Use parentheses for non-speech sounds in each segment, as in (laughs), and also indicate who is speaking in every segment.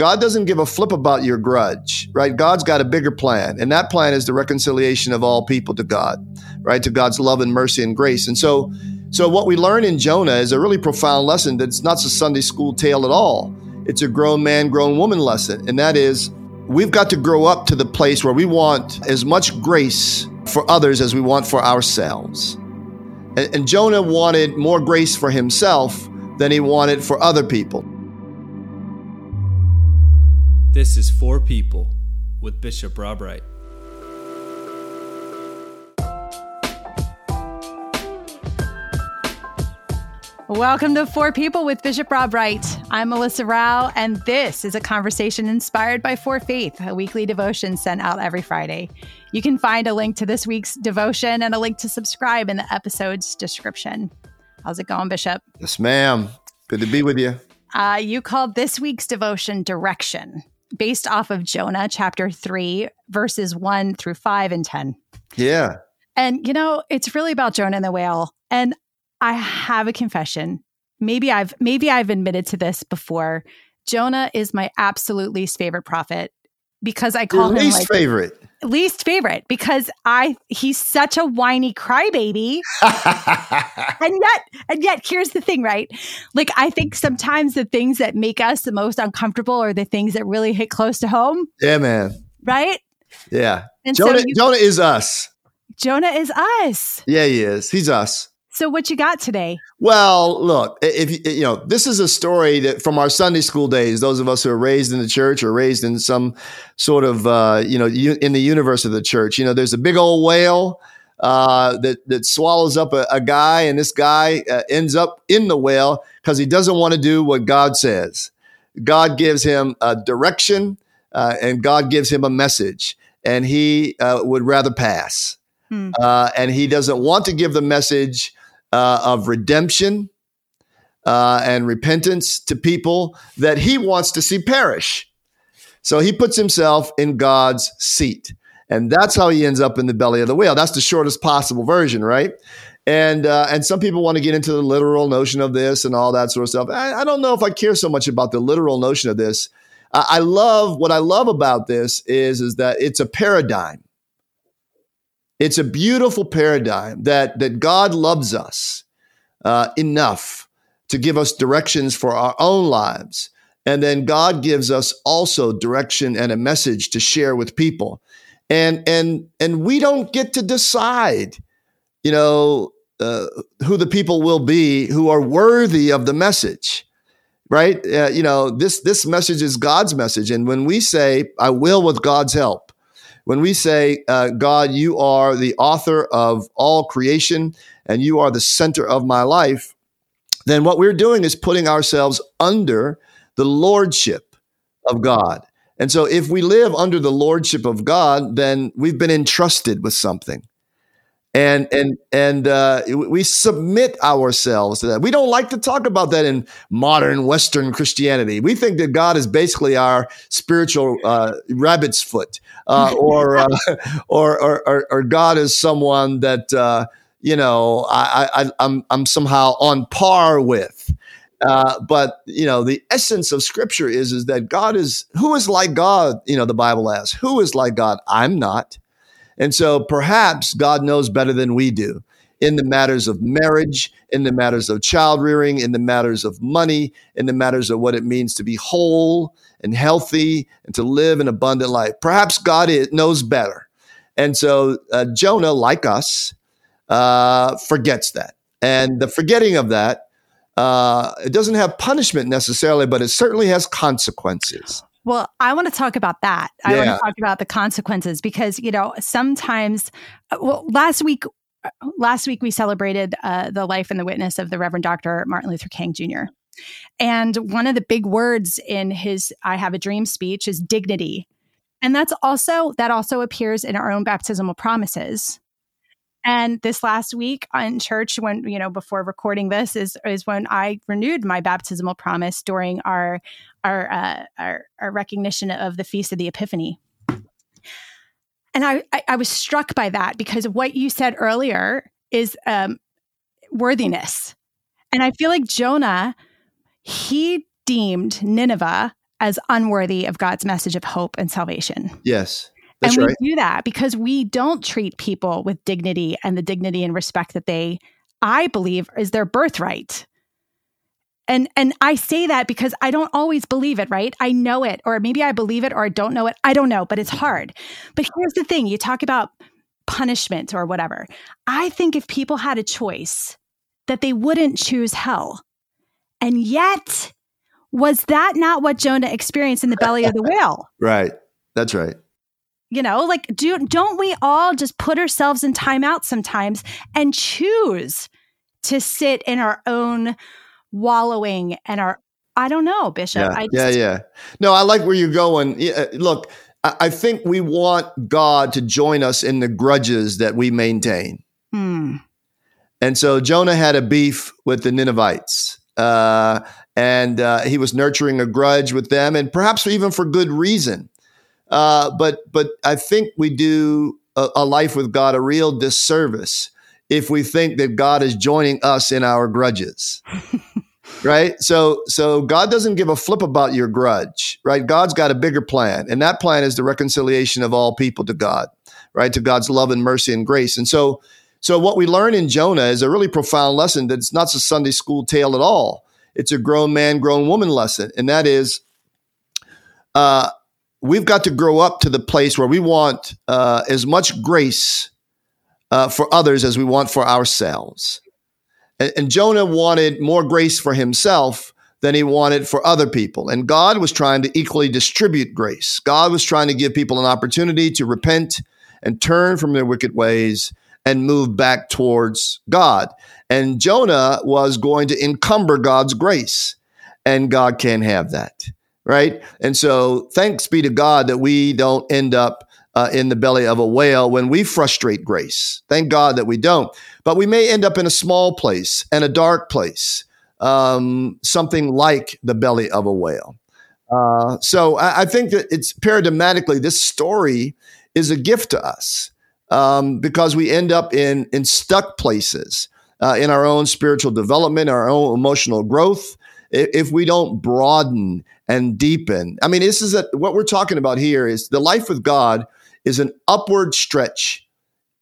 Speaker 1: God doesn't give a flip about your grudge, right? God's got a bigger plan, and that plan is the reconciliation of all people to God, right? To God's love and mercy and grace. And so, so what we learn in Jonah is a really profound lesson that's not a Sunday school tale at all. It's a grown man, grown woman lesson, and that is we've got to grow up to the place where we want as much grace for others as we want for ourselves. And, and Jonah wanted more grace for himself than he wanted for other people.
Speaker 2: This is For People with Bishop Rob Wright.
Speaker 3: Welcome to For People with Bishop Rob Wright. I'm Melissa Rao, and this is a conversation inspired by For Faith, a weekly devotion sent out every Friday. You can find a link to this week's devotion and a link to subscribe in the episode's description. How's it going, Bishop?
Speaker 1: Yes, ma'am. Good to be with you.
Speaker 3: Uh, you called this week's devotion Direction, based off of Jonah chapter 3, verses 1 through 5 and 10.
Speaker 1: Yeah.
Speaker 3: And, you know, it's really about Jonah and the whale. And I have a confession. Maybe I've maybe I've admitted to this before. Jonah is my absolute least favorite prophet because I call
Speaker 1: Your
Speaker 3: him
Speaker 1: least
Speaker 3: like,
Speaker 1: favorite.
Speaker 3: Least favorite because I he's such a whiny crybaby. (laughs) and yet, and yet, here's the thing, right? Like I think sometimes the things that make us the most uncomfortable are the things that really hit close to home,
Speaker 1: yeah, man.
Speaker 3: right?
Speaker 1: Yeah.
Speaker 3: And
Speaker 1: Jonah,
Speaker 3: so you,
Speaker 1: Jonah is us.
Speaker 3: Jonah is us.
Speaker 1: Yeah, he is. He's us.
Speaker 3: So what you got today?
Speaker 1: Well, look, if you know, this is a story that from our Sunday school days, those of us who are raised in the church or raised in some sort of, uh, you know, in the universe of the church, you know, there's a big old whale uh, that that swallows up a, a guy, and this guy uh, ends up in the whale because he doesn't want to do what God says. God gives him a direction, uh, and God gives him a message, and he uh, would rather pass.
Speaker 3: Hmm.
Speaker 1: Uh, and he doesn't want to give the message uh, of redemption uh, and repentance to people that he wants to see perish. So he puts himself in God's seat. And that's how he ends up in the belly of the whale. That's the shortest possible version, right? And uh, and some people want to get into the literal notion of this and all that sort of stuff. I, I don't know if I care so much about the literal notion of this. I, I love what I love about this is is that it's a paradigm. It's a beautiful paradigm that that God loves us uh, enough to give us directions for our own lives, and then God gives us also direction and a message to share with people, and and and we don't get to decide, you know, uh, who the people will be who are worthy of the message right? Uh, you know, this this message is God's message, and when we say, "I will," with God's help, when we say, uh, "God, you are the author of all creation, and you are the center of my life," then what we're doing is putting ourselves under the lordship of God. And so, if we live under the lordship of God, then we've been entrusted with something and and and uh, we submit ourselves to that. We don't like to talk about that in modern Western Christianity. We think that God is basically our spiritual uh, rabbit's foot, uh, (laughs) or, uh, or, or, or or God is someone that uh, you know I, I I'm I'm somehow on par with. Uh, but you know the essence of Scripture is is that God is who is like God. You know the Bible asks who is like God. I'm not. And so perhaps God knows better than we do in the matters of marriage, in the matters of child rearing, in the matters of money, in the matters of what it means to be whole and healthy and to live an abundant life. Perhaps God knows better. And so uh, Jonah, like us, uh, forgets that. And the forgetting of that, uh, it doesn't have punishment necessarily, but it certainly has consequences.
Speaker 3: Well, I want to talk about that. I want to talk about the consequences because you know sometimes. uh, Well, last week, uh, last week we celebrated uh, the life and the witness of the Reverend Dr. Martin Luther King Jr. And one of the big words in his "I Have a Dream" speech is dignity, and that's also that also appears in our own baptismal promises. And this last week in church, when you know before recording this, is is when I renewed my baptismal promise during our our uh, our, our recognition of the feast of the Epiphany. And I, I I was struck by that because what you said earlier is um, worthiness, and I feel like Jonah he deemed Nineveh as unworthy of God's message of hope and salvation.
Speaker 1: Yes. That's
Speaker 3: and we
Speaker 1: right.
Speaker 3: do that because we don't treat people with dignity and the dignity and respect that they, I believe, is their birthright. And and I say that because I don't always believe it, right? I know it, or maybe I believe it, or I don't know it. I don't know, but it's hard. But here's the thing: you talk about punishment or whatever. I think if people had a choice, that they wouldn't choose hell. And yet, was that not what Jonah experienced in the belly of the (laughs) whale?
Speaker 1: Right. That's right.
Speaker 3: You know, like do don't we all just put ourselves in timeout sometimes and choose to sit in our own wallowing and our I don't know, Bishop.
Speaker 1: Yeah,
Speaker 3: I
Speaker 1: yeah, yeah. No, I like where you're going. Yeah, look, I, I think we want God to join us in the grudges that we maintain.
Speaker 3: Hmm.
Speaker 1: And so Jonah had a beef with the Ninevites. Uh, and uh, he was nurturing a grudge with them, and perhaps even for good reason. Uh, but but I think we do a, a life with God a real disservice if we think that God is joining us in our grudges. (laughs) right? So so God doesn't give a flip about your grudge, right? God's got a bigger plan, and that plan is the reconciliation of all people to God, right? To God's love and mercy and grace. And so so what we learn in Jonah is a really profound lesson that's not a Sunday school tale at all. It's a grown man, grown woman lesson, and that is uh, we've got to grow up to the place where we want uh, as much grace uh, for others as we want for ourselves. And, and Jonah wanted more grace for himself than he wanted for other people. And God was trying to equally distribute grace. God was trying to give people an opportunity to repent and turn from their wicked ways and move back towards God. And Jonah was going to encumber God's grace, and God can't have that, right? And so, thanks be to God that we don't end up uh, in the belly of a whale when we frustrate grace. Thank God that we don't. But we may end up in a small place and a dark place, um, something like the belly of a whale. Uh, so I, I, think that it's paradigmatically, this story is a gift to us um, because we end up in, in stuck places uh, in our own spiritual development, our own emotional growth. If we don't broaden and deepen, I mean, this is a, what we're talking about here is the life with God is an upward stretch,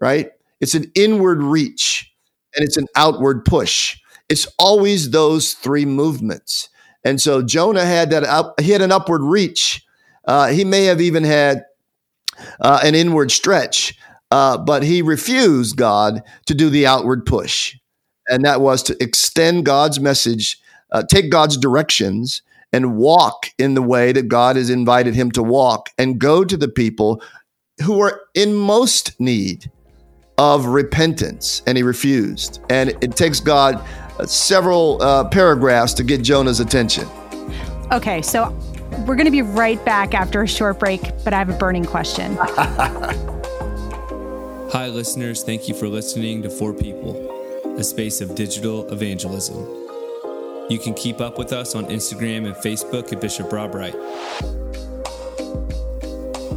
Speaker 1: right? It's an inward reach and it's an outward push. It's always those three movements. And so Jonah had that up, he had an upward reach. Uh, he may have even had uh, an inward stretch, uh, but he refused God to do the outward push. And that was to extend God's message, uh, take God's directions, and walk in the way that God has invited him to walk and go to the people who are in most need of repentance. And he refused. And it takes God uh, several uh, paragraphs to get Jonah's attention.
Speaker 3: Okay, so we're going to be right back after a short break, but I have a burning question. (laughs)
Speaker 2: Hi, listeners. Thank you for listening to For People, a space of digital evangelism. You can keep up with us on Instagram and Facebook at Bishop Rob Wright.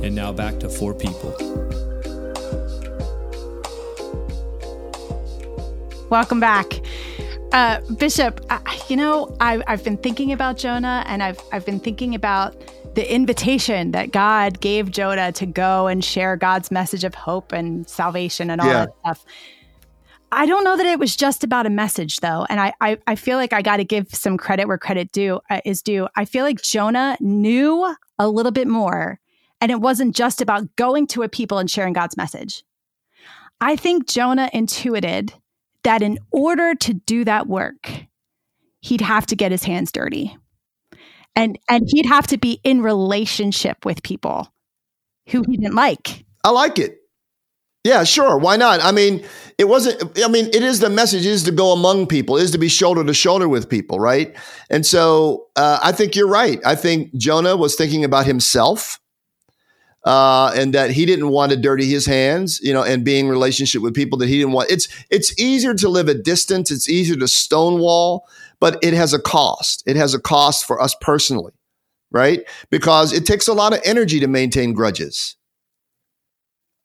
Speaker 2: And now back to For People.
Speaker 3: Welcome back. Uh, Bishop, I, you know, I, I've been thinking about Jonah and I've, I've been thinking about the invitation that God gave Jonah to go and share God's message of hope and salvation and all
Speaker 1: Yeah.
Speaker 3: that stuff. I don't know that it was just about a message though. And I, I, I feel like I got to give some credit where credit due uh, is due. I feel like Jonah knew a little bit more and it wasn't just about going to a people and sharing God's message. I think Jonah intuited that in order to do that work, he'd have to get his hands dirty. And and he'd have to be in relationship with people who he didn't like.
Speaker 1: I like it. Yeah, sure. Why not? I mean, it wasn't, I mean, it is the message is to go among people, is to be shoulder to shoulder with people, right? And so uh, I think you're right. I think Jonah was thinking about himself uh, and that he didn't want to dirty his hands, you know, and being in relationship with people that he didn't want. It's it's easier to live at distance. It's easier to stonewall, but it has a cost. It has a cost for us personally, right? Because it takes a lot of energy to maintain grudges,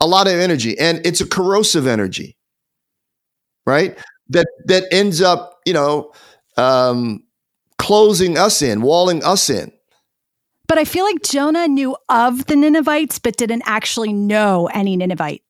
Speaker 1: a lot of energy, and it's a corrosive energy, right? That that ends up, you know, um, closing us in, walling us in.
Speaker 3: But I feel like Jonah knew of the Ninevites, but didn't actually know any Ninevite.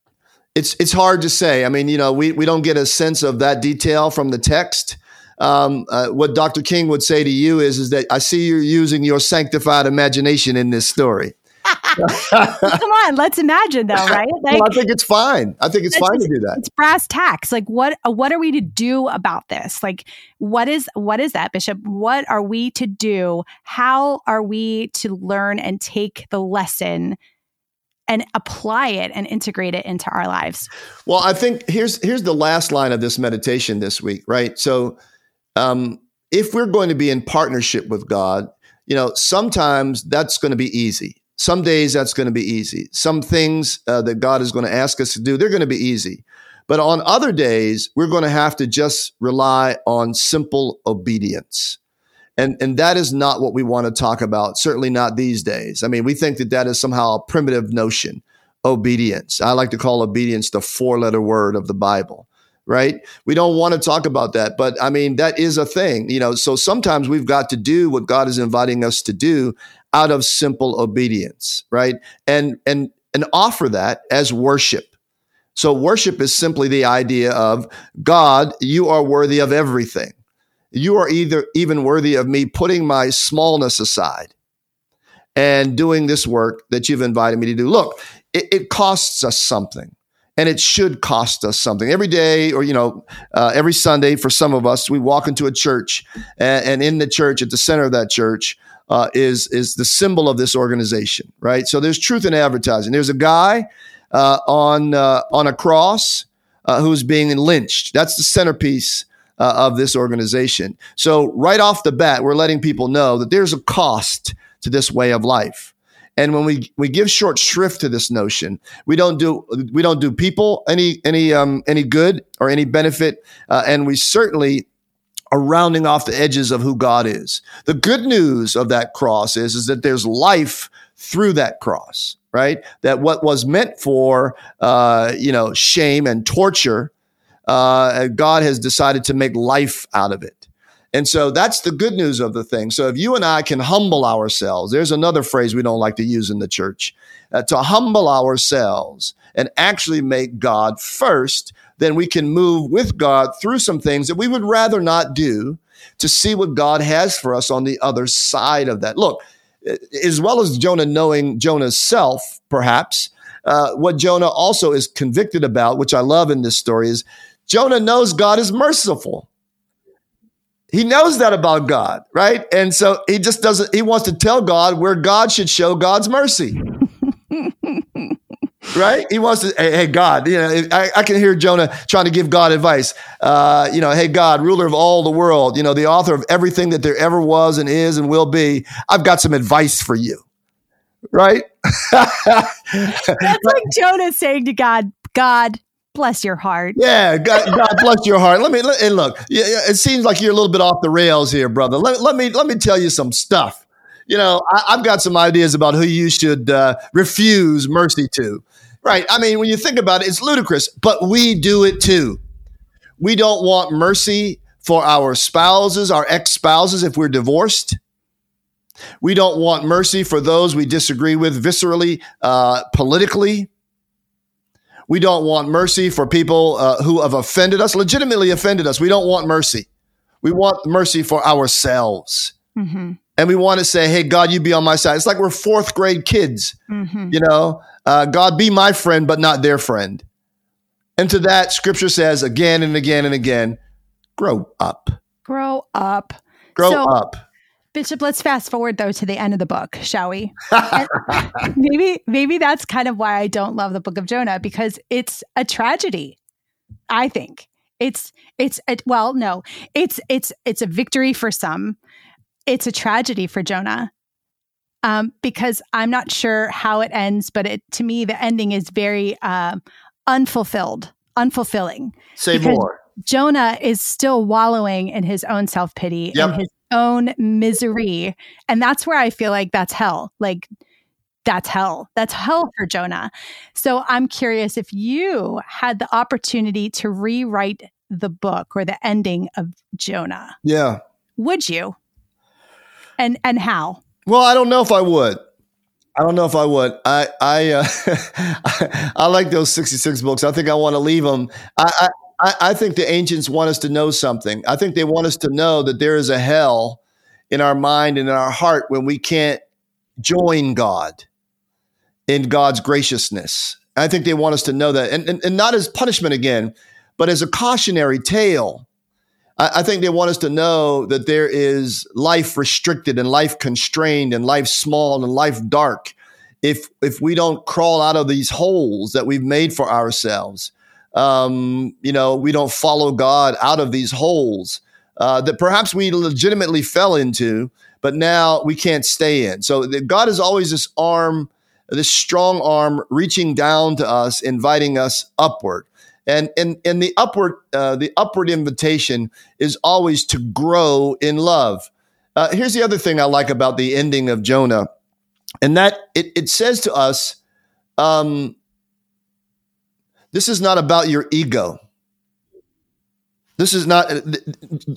Speaker 1: It's it's hard to say. I mean, you know, we, we don't get a sense of that detail from the text. Um, uh, what Dr. King would say to you is, is that I see you're using your sanctified imagination in this story. (laughs)
Speaker 3: Come on, let's imagine though, right?
Speaker 1: Like, well, I think it's fine. I think it's fine
Speaker 3: just,
Speaker 1: to do that.
Speaker 3: It's brass tacks. Like what what are we to do about this? Like what is what is that, Bishop? What are we to do? How are we to learn and take the lesson and apply it and integrate it into our lives?
Speaker 1: Well, I think here's here's the last line of this meditation this week, right? So um if we're going to be in partnership with God, you know, sometimes that's going to be easy some days that's going to be easy. Some things uh, that God is going to ask us to do, they're going to be easy. But on other days, we're going to have to just rely on simple obedience. And, and that is not what we want to talk about, certainly not these days. I mean, we think that that is somehow a primitive notion, obedience. I like to call obedience the four letter word of the Bible right? We don't want to talk about that, but I mean, that is a thing, you know. So sometimes we've got to do what God is inviting us to do out of simple obedience, right? And and and offer that as worship. So worship is simply the idea of God, you are worthy of everything. You are either even worthy of me putting my smallness aside and doing this work that you've invited me to do. Look, it, it costs us something and it should cost us something every day or you know uh, every sunday for some of us we walk into a church and, and in the church at the center of that church uh, is is the symbol of this organization right? So there's truth in advertising. There's a guy uh, on uh, on a cross uh, who's being lynched. That's the centerpiece uh, of this organization. So right off the bat we're letting people know that there's a cost to this way of life. And when we we give short shrift to this notion, we don't do we don't do people any any um, any good or any benefit, uh, and we certainly are rounding off the edges of who God is. The good news of that cross is is that there's life through that cross, right? That what was meant for uh, you know shame and torture, uh, God has decided to make life out of it. And so that's the good news of the thing. So if you and I can humble ourselves, there's another phrase we don't like to use in the church, uh, to humble ourselves and actually make God first, then we can move with God through some things that we would rather not do to see what God has for us on the other side of that. Look, as well as Jonah knowing Jonah's self, perhaps, uh, what Jonah also is convicted about, which I love in this story, is Jonah knows God is merciful. He knows that about God, right? And so he just doesn't, he wants to tell God where God should show God's mercy. (laughs) right? He wants to, hey, hey, God, you know, I, I, can hear Jonah trying to give God advice. Uh, you know, hey, God, ruler of all the world, you know, the author of everything that there ever was and is and will be, I've got some advice for you. Right? (laughs)
Speaker 3: That's like Jonah saying to God, God, bless your heart.
Speaker 1: Yeah, God, God bless your heart. Let me let, and look. It seems like you're a little bit off the rails here, brother. Let, let me let me tell you some stuff. You know, I, have got some ideas about who you should uh, refuse mercy to. Right? I mean, when you think about it, it's ludicrous, but we do it too. We don't want mercy for our spouses, our ex spouses, if we're divorced. We don't want mercy for those we disagree with viscerally, uh, politically. We don't want mercy for people uh, who have offended us, legitimately offended us. We don't want mercy. We want mercy for ourselves. Mm-hmm. And we want to say, hey, God, you be on my side. It's like we're fourth grade kids. Mm-hmm. You know, uh, God, be my friend, but not their friend. And to that, scripture says again and again and again grow up.
Speaker 3: Grow up.
Speaker 1: Grow so, up.
Speaker 3: Bishop, let's fast forward though to the end of the book, shall we? (laughs) (laughs) maybe maybe that's kind of why I don't love the book of Jonah because it's a tragedy. I think. It's it's a, well, no. It's it's it's a victory for some. It's a tragedy for Jonah. Um, because I'm not sure how it ends, but it to me the ending is very uh, unfulfilled, unfulfilling.
Speaker 1: Say more.
Speaker 3: Jonah is still wallowing in his own self pity yep. and his own misery. And that's where I feel like that's hell. Like, that's hell. That's hell for Jonah. So I'm curious if you had the opportunity to rewrite the book or the ending of Jonah.
Speaker 1: Yeah.
Speaker 3: Would you? And and how?
Speaker 1: Well, I don't know if I would. I don't know if I would. I I uh, (laughs) I like those sixty six books. I think I want to leave them. I, I I think the ancients want us to know something. I think they want us to know that there is a hell in our mind and in our heart when we can't join God in God's graciousness. I think they want us to know that, and, and, and not as punishment again, but as a cautionary tale. I, I think they want us to know that there is life restricted and life constrained and life small and life dark if if we don't crawl out of these holes that we've made for ourselves. Um, you know, we don't follow God out of these holes uh, that perhaps we legitimately fell into, but now we can't stay in. So God is always this arm, this strong arm reaching down to us, inviting us upward. And, and, and the upward uh, the upward invitation is always to grow in love. Uh, here's the other thing I like about the ending of Jonah, and that it, it says to us, um, this is not about your ego. This is not,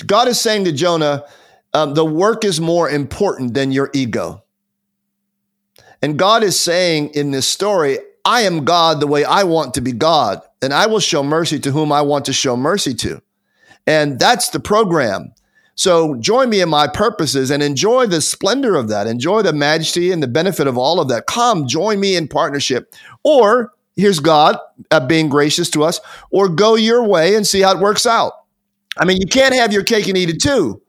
Speaker 1: God is saying to Jonah, um, the work is more important than your ego. And God is saying in this story, I am God the way I want to be God, and I will show mercy to whom I want to show mercy to. And that's the program. So join me in my purposes and enjoy the splendor of that. Enjoy the majesty and the benefit of all of that. Come, join me in partnership. Or here's God uh, being gracious to us, or go your way and see how it works out. I mean, you can't have your cake and eat it too,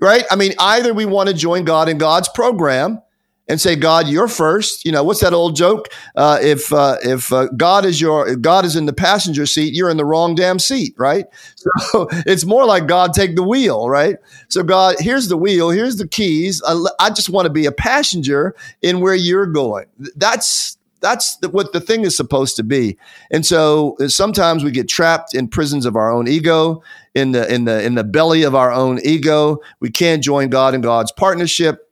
Speaker 1: right? I mean, either we want to join God in God's program and say, God, you're first. You know, what's that old joke? Uh, if uh, if uh, God is your God is in the passenger seat, you're in the wrong damn seat, right? (laughs) So it's more like God take the wheel, right? So God, here's the wheel, here's the keys. I, I just want to be a passenger in where you're going. That's that's the, what the thing is supposed to be. And so uh, sometimes we get trapped in prisons of our own ego, in the in the in the belly of our own ego. We can't join God in God's partnership,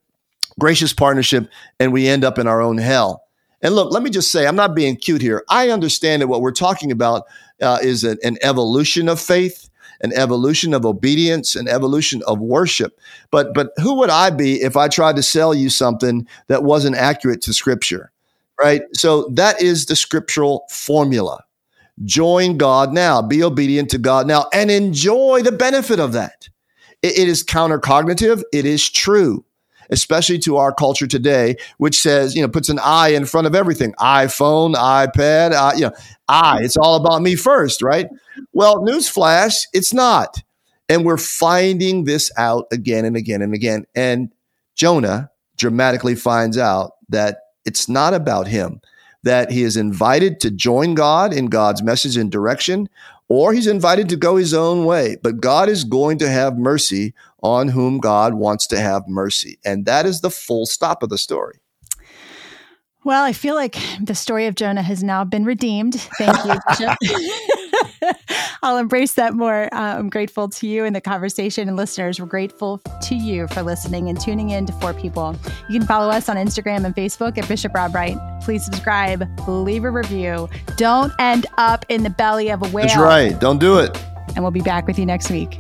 Speaker 1: gracious partnership, and we end up in our own hell. And look, let me just say, I'm not being cute here. I understand that what we're talking about uh, is an, an evolution of faith an evolution of obedience, an evolution of worship. But but who would I be if I tried to sell you something that wasn't accurate to scripture? right? So that is the scriptural formula. Join God now, be obedient to God now, and enjoy the benefit of that. it, it is countercognitive, it is true. Especially to our culture today, which says, you know, puts an I in front of everything iPhone, iPad, uh, you know, I, it's all about me first, right? Well, newsflash, it's not. And we're finding this out again and again and again. And Jonah dramatically finds out that it's not about him. That he is invited to join God in God's message and direction, or he's invited to go his own way. But God is going to have mercy on whom God wants to have mercy. And that is the full stop of the story.
Speaker 3: Well, I feel like the story of Jonah has now been redeemed. Thank you, (laughs) Bishop. (laughs) I'll embrace that more. Uh, I'm grateful to you and the conversation and listeners. We're grateful to you for listening and tuning in to For People. You can follow us on Instagram and Facebook at Bishop Rob Wright. Please subscribe, leave a review. Don't end up in the belly of a whale.
Speaker 1: That's right. Don't do it.
Speaker 3: And we'll be back with you next week.